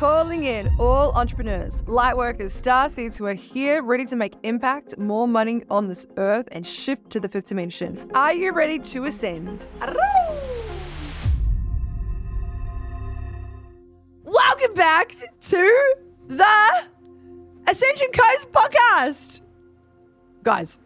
Calling in all entrepreneurs, light workers, star seeds who are here ready to make impact, more money on this earth, and shift to the fifth dimension. Are you ready to ascend? Welcome back to the Ascension Codes podcast. Guys,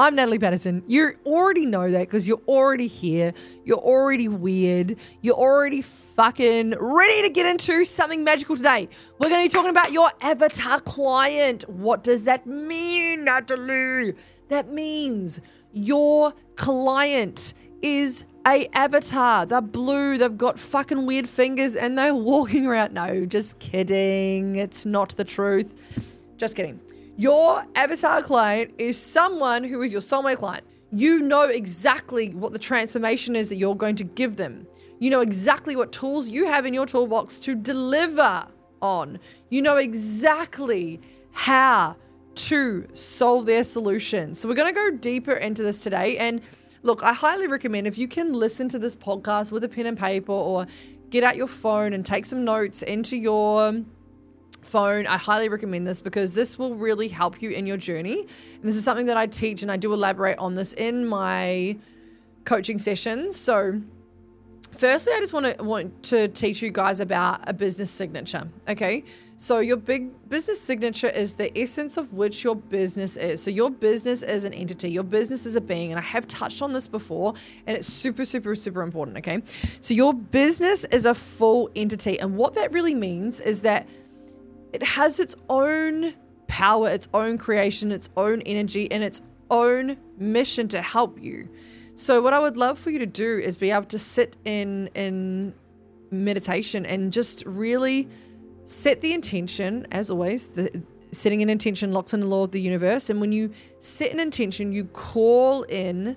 I'm Natalie Paterson. You already know that because you're already here. You're already weird. You're already fucking ready to get into something magical today. We're going to be talking about your avatar client. What does that mean, Natalie? That means your client is a avatar. They're blue. They've got fucking weird fingers and they're walking around. No, just kidding. It's not the truth. Just kidding. Your avatar client is someone who is your soulmate client. You know exactly what the transformation is that you're going to give them. You know exactly what tools you have in your toolbox to deliver on. You know exactly how to solve their solution. So, we're going to go deeper into this today. And look, I highly recommend if you can listen to this podcast with a pen and paper or get out your phone and take some notes into your phone. I highly recommend this because this will really help you in your journey. And this is something that I teach and I do elaborate on this in my coaching sessions. So firstly, I just want to want to teach you guys about a business signature. Okay. So your big business signature is the essence of which your business is. So your business is an entity. Your business is a being. And I have touched on this before and it's super, super, super important. Okay. So your business is a full entity. And what that really means is that it has its own power, its own creation, its own energy, and its own mission to help you. So what I would love for you to do is be able to sit in in meditation and just really set the intention as always the setting an intention locks in the law of the universe. And when you set an intention you call in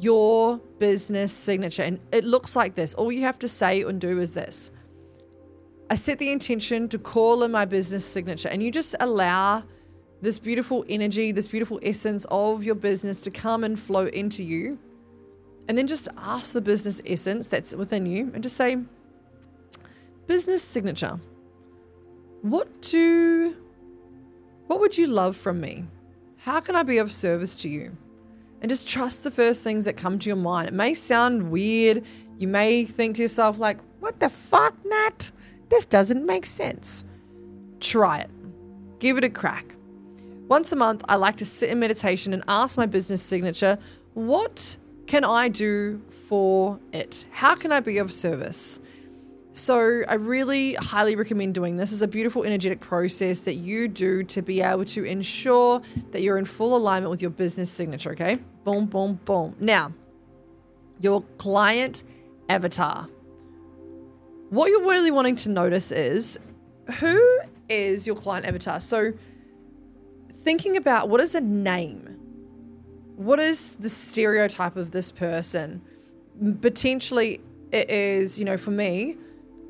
your business signature. And it looks like this. All you have to say and do is this I set the intention to call in my business signature, and you just allow this beautiful energy, this beautiful essence of your business to come and flow into you. And then just ask the business essence that's within you and just say, business signature. What do what would you love from me? How can I be of service to you? And just trust the first things that come to your mind. It may sound weird. You may think to yourself, like, what the fuck, Nat? This doesn't make sense. Try it. Give it a crack. Once a month, I like to sit in meditation and ask my business signature, what can I do for it? How can I be of service? So, I really highly recommend doing this. It's a beautiful energetic process that you do to be able to ensure that you're in full alignment with your business signature, okay? Boom, boom, boom. Now, your client avatar what you're really wanting to notice is who is your client avatar? So, thinking about what is a name? What is the stereotype of this person? Potentially, it is, you know, for me,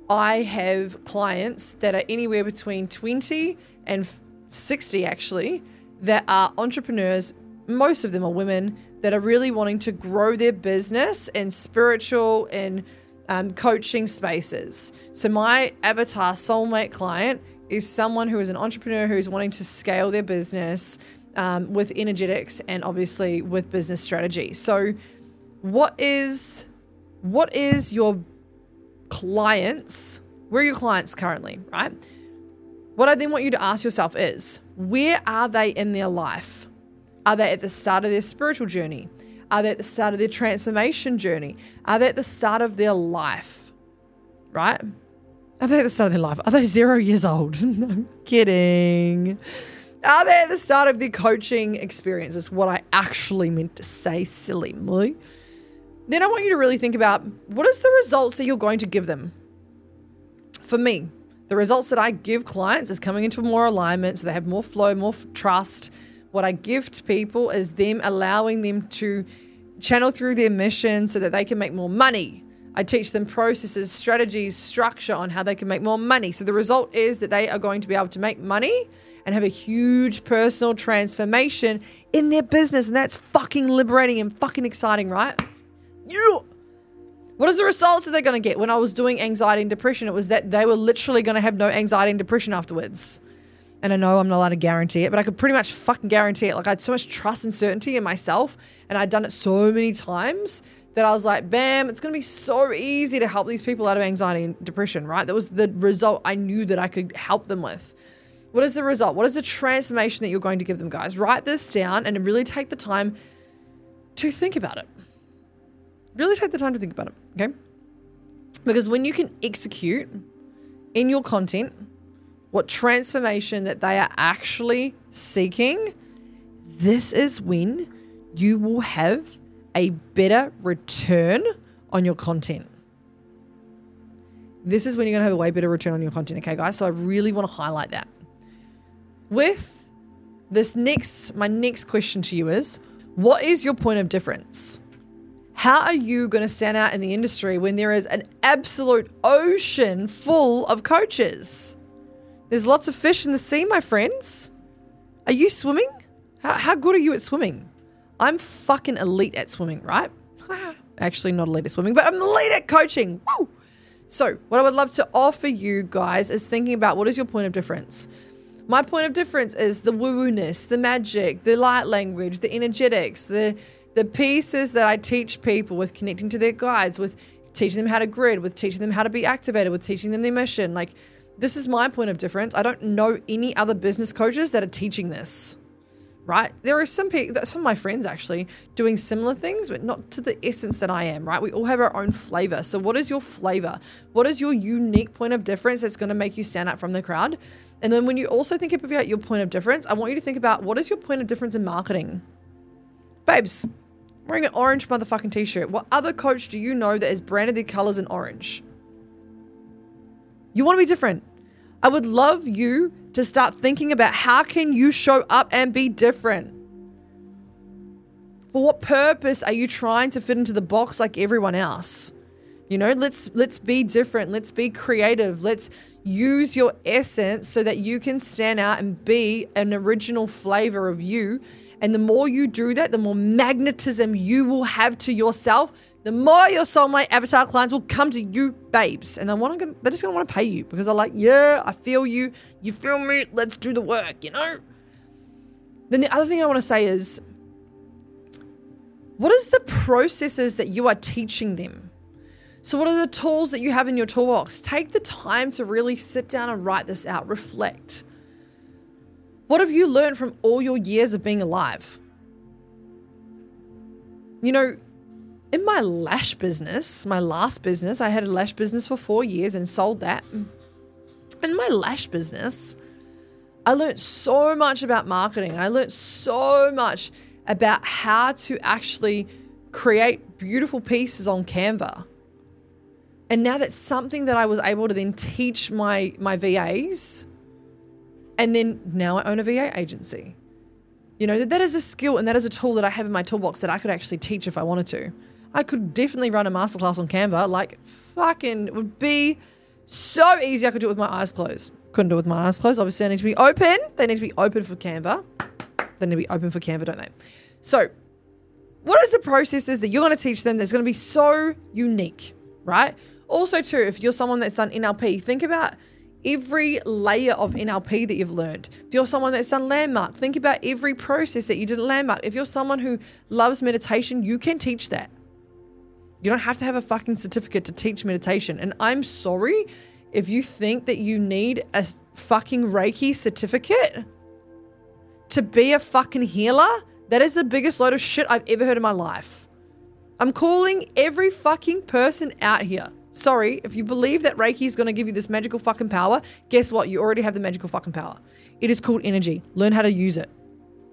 I have clients that are anywhere between 20 and 60 actually that are entrepreneurs. Most of them are women that are really wanting to grow their business and spiritual and um, coaching spaces. So, my avatar soulmate client is someone who is an entrepreneur who is wanting to scale their business um, with energetics and obviously with business strategy. So, what is what is your clients? Where are your clients currently, right? What I then want you to ask yourself is where are they in their life? Are they at the start of their spiritual journey? Are they at the start of their transformation journey? Are they at the start of their life? Right? Are they at the start of their life? Are they zero years old? no kidding. Are they at the start of their coaching experience? Is what I actually meant to say, silly me. Then I want you to really think about what is the results that you're going to give them. For me, the results that I give clients is coming into more alignment so they have more flow, more trust, what I give to people is them allowing them to channel through their mission so that they can make more money. I teach them processes, strategies, structure on how they can make more money. So the result is that they are going to be able to make money and have a huge personal transformation in their business. And that's fucking liberating and fucking exciting, right? You. What is the results that they're going to get? When I was doing anxiety and depression, it was that they were literally going to have no anxiety and depression afterwards. And I know I'm not allowed to guarantee it, but I could pretty much fucking guarantee it. Like I had so much trust and certainty in myself, and I'd done it so many times that I was like, bam, it's to be so easy to help these people out of anxiety and depression, right? That was the result I knew that I could help them with. What is the result? What is the transformation that you're going to give them, guys? Write this down and really take the time to think about it. Really take the time to think about it, okay? Because when you can execute in your content what transformation that they are actually seeking, this is when you will have a better return on your content. This is when you're going to have a way better return on your content, okay, guys? So I really want to highlight that. With this next, my next question to you is what is your point of difference? How are you going to stand out in the industry when there is an absolute ocean full of coaches? There's lots of fish in the sea, my friends. Are you swimming? How, how good are you at swimming? I'm fucking elite at swimming, right? Actually, not elite at swimming, but I'm elite at coaching. Woo! So, what I would love to offer you guys is thinking about what is your point of difference. My point of difference is the woo woo ness, the magic, the light language, the energetics, the the pieces that I teach people with connecting to their guides, with teaching them how to grid, with teaching them how to be activated, with teaching them their mission. Like, this is my point of difference. I don't know any other business coaches that are teaching this. Right? There are some people, some of my friends actually doing similar things, but not to the essence that I am, right? We all have our own flavor. So, what is your flavor? What is your unique point of difference that's going to make you stand out from the crowd? And then, when you also think about your point of difference, I want you to think about what is your point of difference in marketing? Babes, wearing an orange motherfucking t shirt. What other coach do you know that has branded their colors in orange? You want to be different. I would love you to start thinking about how can you show up and be different. For what purpose are you trying to fit into the box like everyone else? You know, let's let's be different. Let's be creative. Let's use your essence so that you can stand out and be an original flavor of you and the more you do that, the more magnetism you will have to yourself. The more your soulmate avatar clients will come to you, babes, and they want to. They're just gonna want to pay you because they're like, yeah, I feel you. You feel me? Let's do the work. You know. Then the other thing I want to say is, what is the processes that you are teaching them? So, what are the tools that you have in your toolbox? Take the time to really sit down and write this out, reflect. What have you learned from all your years of being alive? You know, in my lash business, my last business, I had a lash business for four years and sold that. In my lash business, I learned so much about marketing. I learned so much about how to actually create beautiful pieces on Canva. And now that's something that I was able to then teach my my VAs and then now I own a VA agency. You know, that is a skill and that is a tool that I have in my toolbox that I could actually teach if I wanted to. I could definitely run a masterclass on Canva. Like, fucking, it would be so easy. I could do it with my eyes closed. Couldn't do it with my eyes closed. Obviously, I need to be open. They need to be open for Canva. They need to be open for Canva, don't they? So, what is the processes that you're going to teach them that's going to be so unique, right? Also, too, if you're someone that's done NLP, think about every layer of NLP that you've learned. If you're someone that's done landmark, think about every process that you did at landmark. If you're someone who loves meditation, you can teach that. You don't have to have a fucking certificate to teach meditation. And I'm sorry if you think that you need a fucking Reiki certificate to be a fucking healer. That is the biggest load of shit I've ever heard in my life. I'm calling every fucking person out here Sorry, if you believe that Reiki is going to give you this magical fucking power, guess what? You already have the magical fucking power. It is called energy. Learn how to use it.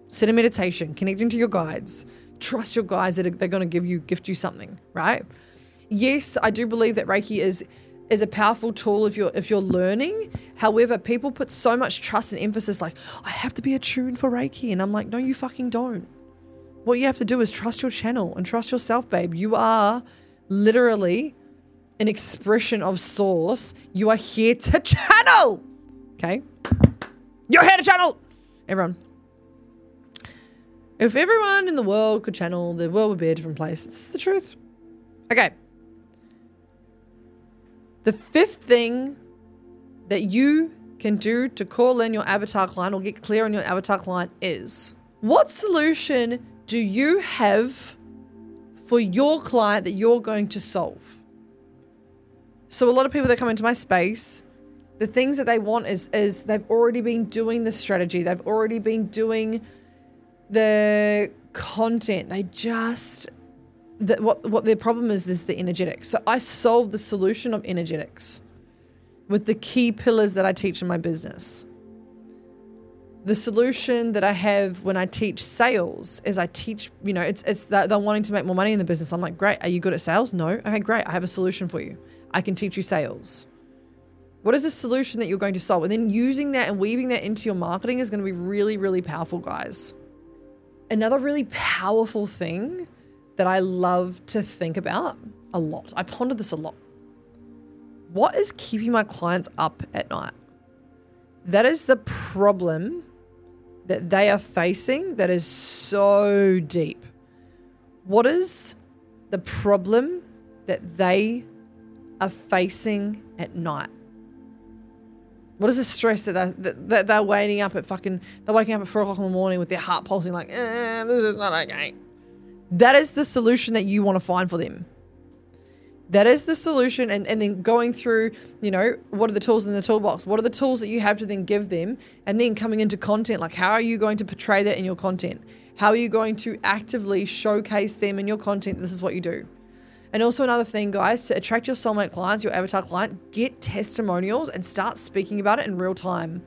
Sit in meditation, connecting to your guides. Trust your guys that they're going to give you, gift you something, right? Yes, I do believe that Reiki is is a powerful tool if you're if you're learning. However, people put so much trust and emphasis like, I have to be attuned for Reiki. And I'm like, no, you fucking don't. What you have to do is trust your channel and trust yourself, babe. You are literally an expression of source, you are here to channel. Okay? You're here to channel. Everyone. If everyone in the world could channel, the world would be a different place. It's the truth. Okay. The fifth thing that you can do to call in your avatar client or get clear on your avatar client is what solution do you have for your client that you're going to solve? So a lot of people that come into my space, the things that they want is is they've already been doing the strategy. They've already been doing the content. They just that what what their problem is is the energetics. So I solve the solution of energetics with the key pillars that I teach in my business. The solution that I have when I teach sales is I teach, you know, it's it's that they're wanting to make more money in the business. I'm like, great, are you good at sales? No. Okay, great. I have a solution for you. I can teach you sales. What is the solution that you're going to solve? And then using that and weaving that into your marketing is going to be really, really powerful, guys. Another really powerful thing that I love to think about a lot. I ponder this a lot. What is keeping my clients up at night? That is the problem that they are facing that is so deep. What is the problem that they are facing at night? What is the stress that they're, that, that they're waking up at fucking, they're waking up at four o'clock in the morning with their heart pulsing like, eh, this is not okay. That is the solution that you want to find for them. That is the solution. And, and then going through, you know, what are the tools in the toolbox? What are the tools that you have to then give them? And then coming into content, like how are you going to portray that in your content? How are you going to actively showcase them in your content? This is what you do. And also another thing, guys, to attract your soulmate clients, your avatar client, get testimonials and start speaking about it in real time.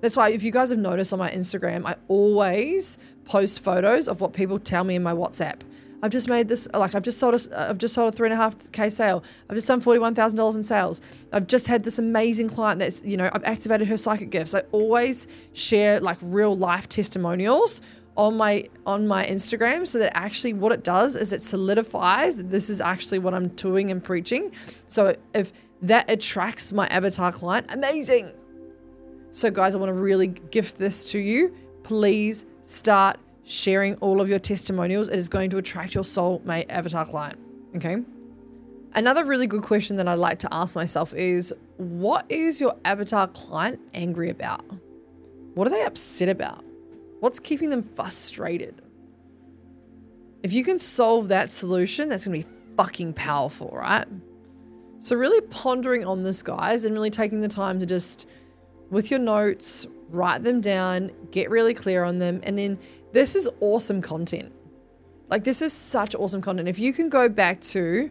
That's why if you guys have noticed on my Instagram, I always post photos of what people tell me in my WhatsApp. I've just made this like I've just sold a I've just sold a three and a half k sale. I've just done forty one thousand dollars in sales. I've just had this amazing client that's you know I've activated her psychic gifts. I always share like real life testimonials on my on my Instagram so that actually what it does is it solidifies that this is actually what I'm doing and preaching. So if that attracts my avatar client, amazing. So guys, I want to really gift this to you. Please start sharing all of your testimonials. It is going to attract your soulmate avatar client. Okay? Another really good question that I'd like to ask myself is what is your avatar client angry about? What are they upset about? What's keeping them frustrated? If you can solve that solution, that's going to be fucking powerful, right? So, really pondering on this, guys, and really taking the time to just, with your notes, write them down, get really clear on them. And then this is awesome content. Like, this is such awesome content. If you can go back to,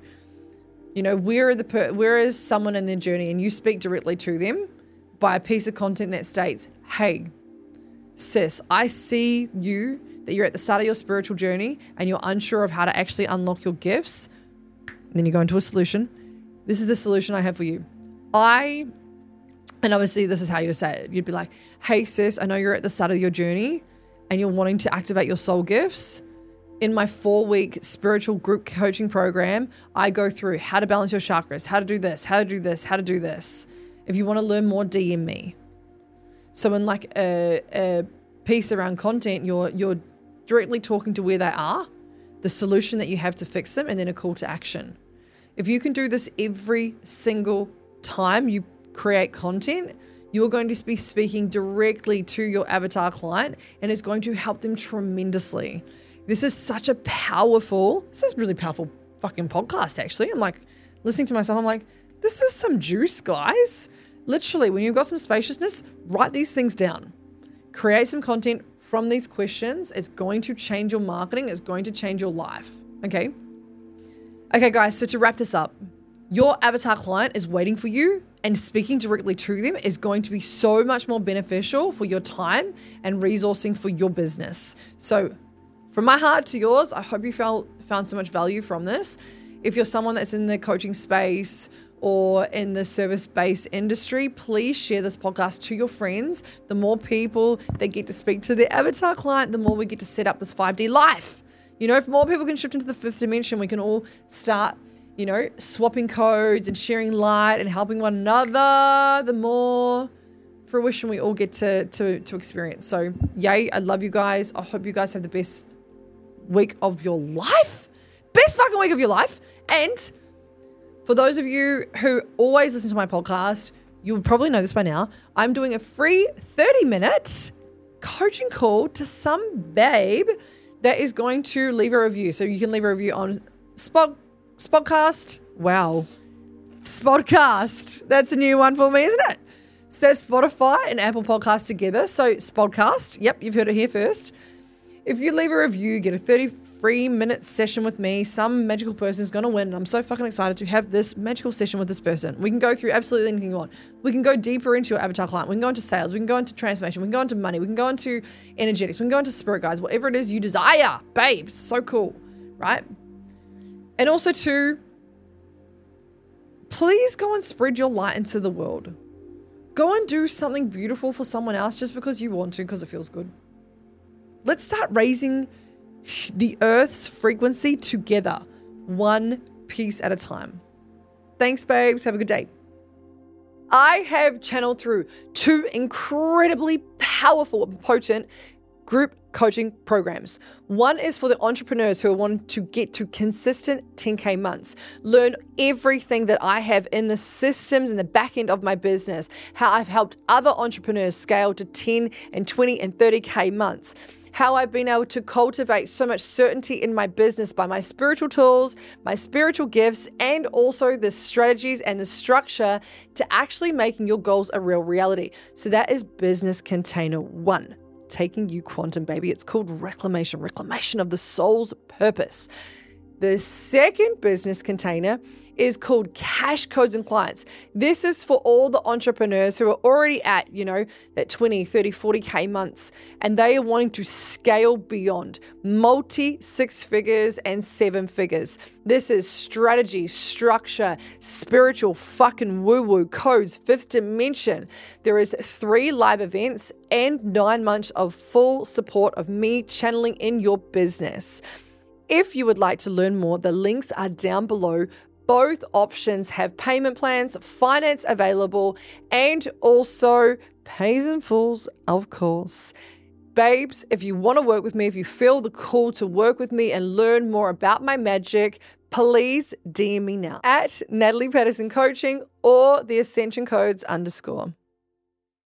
you know, where are the per- where is someone in their journey and you speak directly to them by a piece of content that states, hey, sis, I see you that you're at the start of your spiritual journey and you're unsure of how to actually unlock your gifts. Then you go into a solution. This is the solution I have for you. I, and obviously, this is how you say it. You'd be like, hey, sis, I know you're at the start of your journey and you're wanting to activate your soul gifts. In my four week spiritual group coaching program, I go through how to balance your chakras, how to do this, how to do this, how to do this. If you want to learn more, DM me. So in like a, a piece around content, you're you're directly talking to where they are, the solution that you have to fix them, and then a call to action. If you can do this every single time you create content, you're going to be speaking directly to your avatar client and it's going to help them tremendously. This is such a powerful, this is really powerful fucking podcast actually. I'm like listening to myself, I'm like, this is some juice, guys. Literally, when you've got some spaciousness, write these things down. Create some content from these questions. It's going to change your marketing, it's going to change your life. Okay. Okay, guys, so to wrap this up, your avatar client is waiting for you, and speaking directly to them is going to be so much more beneficial for your time and resourcing for your business. So, from my heart to yours, I hope you found, found so much value from this. If you're someone that's in the coaching space, or in the service based industry, please share this podcast to your friends. The more people that get to speak to their avatar client, the more we get to set up this 5D life. You know, if more people can shift into the fifth dimension, we can all start, you know, swapping codes and sharing light and helping one another. The more fruition we all get to to to experience. So, yay! I love you guys. I hope you guys have the best week of your life, best fucking week of your life, and For those of you who always listen to my podcast, you'll probably know this by now. I'm doing a free 30 minute coaching call to some babe that is going to leave a review. So you can leave a review on Spot Spotcast. Wow. Spotcast. That's a new one for me, isn't it? So there's Spotify and Apple Podcast together. So Spotcast. Yep, you've heard it here first. If you leave a review, get a 30 free minute session with me. Some magical person is going to win. And I'm so fucking excited to have this magical session with this person. We can go through absolutely anything you want. We can go deeper into your avatar client. We can go into sales. We can go into transformation. We can go into money. We can go into energetics. We can go into spirit guides, whatever it is you desire. Babes, so cool, right? And also, too, please go and spread your light into the world. Go and do something beautiful for someone else just because you want to, because it feels good. Let's start raising the Earth's frequency together, one piece at a time. Thanks, babes. Have a good day. I have channeled through two incredibly powerful and potent group coaching programs. One is for the entrepreneurs who want to get to consistent 10K months, learn everything that I have in the systems and the back end of my business, how I've helped other entrepreneurs scale to 10 and 20 and 30K months how I've been able to cultivate so much certainty in my business by my spiritual tools, my spiritual gifts, and also the strategies and the structure to actually making your goals a real reality. So that is business container one taking you quantum, baby. It's called reclamation, reclamation of the soul's purpose. The second business container is called cash codes and clients. This is for all the entrepreneurs who are already at, you know, that 20, 30, 40K months and they are wanting to scale beyond multi six figures and seven figures. This is strategy, structure, spiritual fucking woo woo codes, fifth dimension. There is three live events and nine months of full support of me channeling in your business. If you would like to learn more, the links are down below. Both options have payment plans, finance available, and also pays and fulls, of course. Babes, if you want to work with me, if you feel the call to work with me and learn more about my magic, please DM me now at Natalie Paterson Coaching or the Ascension Codes underscore.